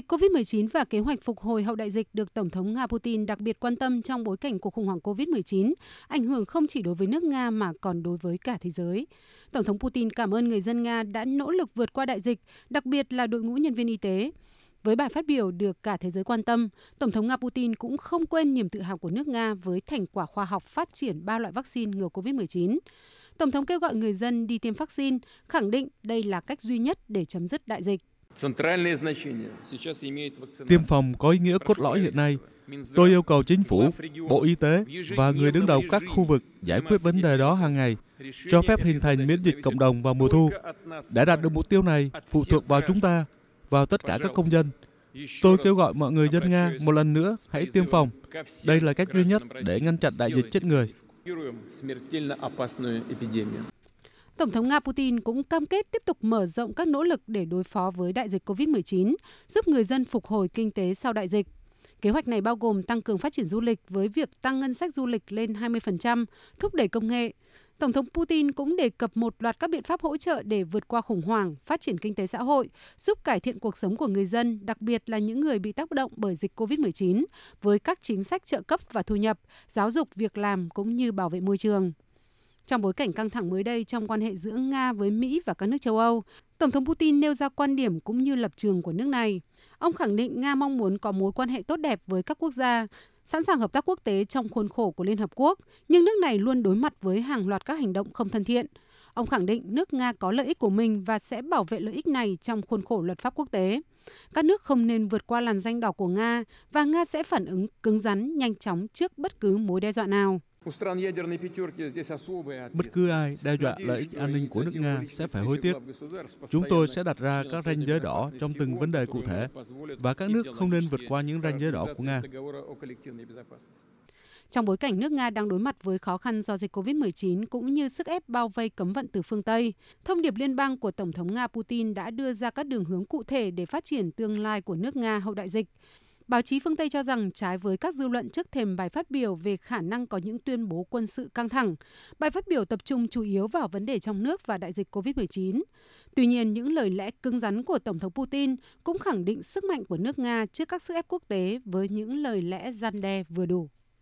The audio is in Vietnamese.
Dịch COVID-19 và kế hoạch phục hồi hậu đại dịch được Tổng thống Nga Putin đặc biệt quan tâm trong bối cảnh cuộc khủng hoảng COVID-19, ảnh hưởng không chỉ đối với nước Nga mà còn đối với cả thế giới. Tổng thống Putin cảm ơn người dân Nga đã nỗ lực vượt qua đại dịch, đặc biệt là đội ngũ nhân viên y tế. Với bài phát biểu được cả thế giới quan tâm, Tổng thống Nga Putin cũng không quên niềm tự hào của nước Nga với thành quả khoa học phát triển ba loại vaccine ngừa COVID-19. Tổng thống kêu gọi người dân đi tiêm vaccine, khẳng định đây là cách duy nhất để chấm dứt đại dịch. Tiêm phòng có ý nghĩa cốt lõi hiện nay. Tôi yêu cầu chính phủ, Bộ Y tế và người đứng đầu các khu vực giải quyết vấn đề đó hàng ngày, cho phép hình thành miễn dịch cộng đồng vào mùa thu. Để đạt được mục tiêu này, phụ thuộc vào chúng ta, vào tất cả các công dân. Tôi kêu gọi mọi người dân Nga một lần nữa hãy tiêm phòng. Đây là cách duy nhất để ngăn chặn đại dịch chết người. Tổng thống Nga Putin cũng cam kết tiếp tục mở rộng các nỗ lực để đối phó với đại dịch COVID-19, giúp người dân phục hồi kinh tế sau đại dịch. Kế hoạch này bao gồm tăng cường phát triển du lịch với việc tăng ngân sách du lịch lên 20%, thúc đẩy công nghệ. Tổng thống Putin cũng đề cập một loạt các biện pháp hỗ trợ để vượt qua khủng hoảng, phát triển kinh tế xã hội, giúp cải thiện cuộc sống của người dân, đặc biệt là những người bị tác động bởi dịch COVID-19, với các chính sách trợ cấp và thu nhập, giáo dục, việc làm cũng như bảo vệ môi trường. Trong bối cảnh căng thẳng mới đây trong quan hệ giữa Nga với Mỹ và các nước châu Âu, Tổng thống Putin nêu ra quan điểm cũng như lập trường của nước này. Ông khẳng định Nga mong muốn có mối quan hệ tốt đẹp với các quốc gia, sẵn sàng hợp tác quốc tế trong khuôn khổ của Liên Hợp Quốc, nhưng nước này luôn đối mặt với hàng loạt các hành động không thân thiện. Ông khẳng định nước Nga có lợi ích của mình và sẽ bảo vệ lợi ích này trong khuôn khổ luật pháp quốc tế. Các nước không nên vượt qua làn danh đỏ của Nga và Nga sẽ phản ứng cứng rắn, nhanh chóng trước bất cứ mối đe dọa nào. Bất cứ ai đe dọa lợi ích an ninh của nước Nga sẽ phải hối tiếc. Chúng tôi sẽ đặt ra các ranh giới đỏ trong từng vấn đề cụ thể và các nước không nên vượt qua những ranh giới đỏ của Nga. Trong bối cảnh nước Nga đang đối mặt với khó khăn do dịch COVID-19 cũng như sức ép bao vây cấm vận từ phương Tây, thông điệp liên bang của Tổng thống Nga Putin đã đưa ra các đường hướng cụ thể để phát triển tương lai của nước Nga hậu đại dịch. Báo chí phương Tây cho rằng trái với các dư luận trước thềm bài phát biểu về khả năng có những tuyên bố quân sự căng thẳng, bài phát biểu tập trung chủ yếu vào vấn đề trong nước và đại dịch COVID-19. Tuy nhiên, những lời lẽ cứng rắn của Tổng thống Putin cũng khẳng định sức mạnh của nước Nga trước các sức ép quốc tế với những lời lẽ gian đe vừa đủ.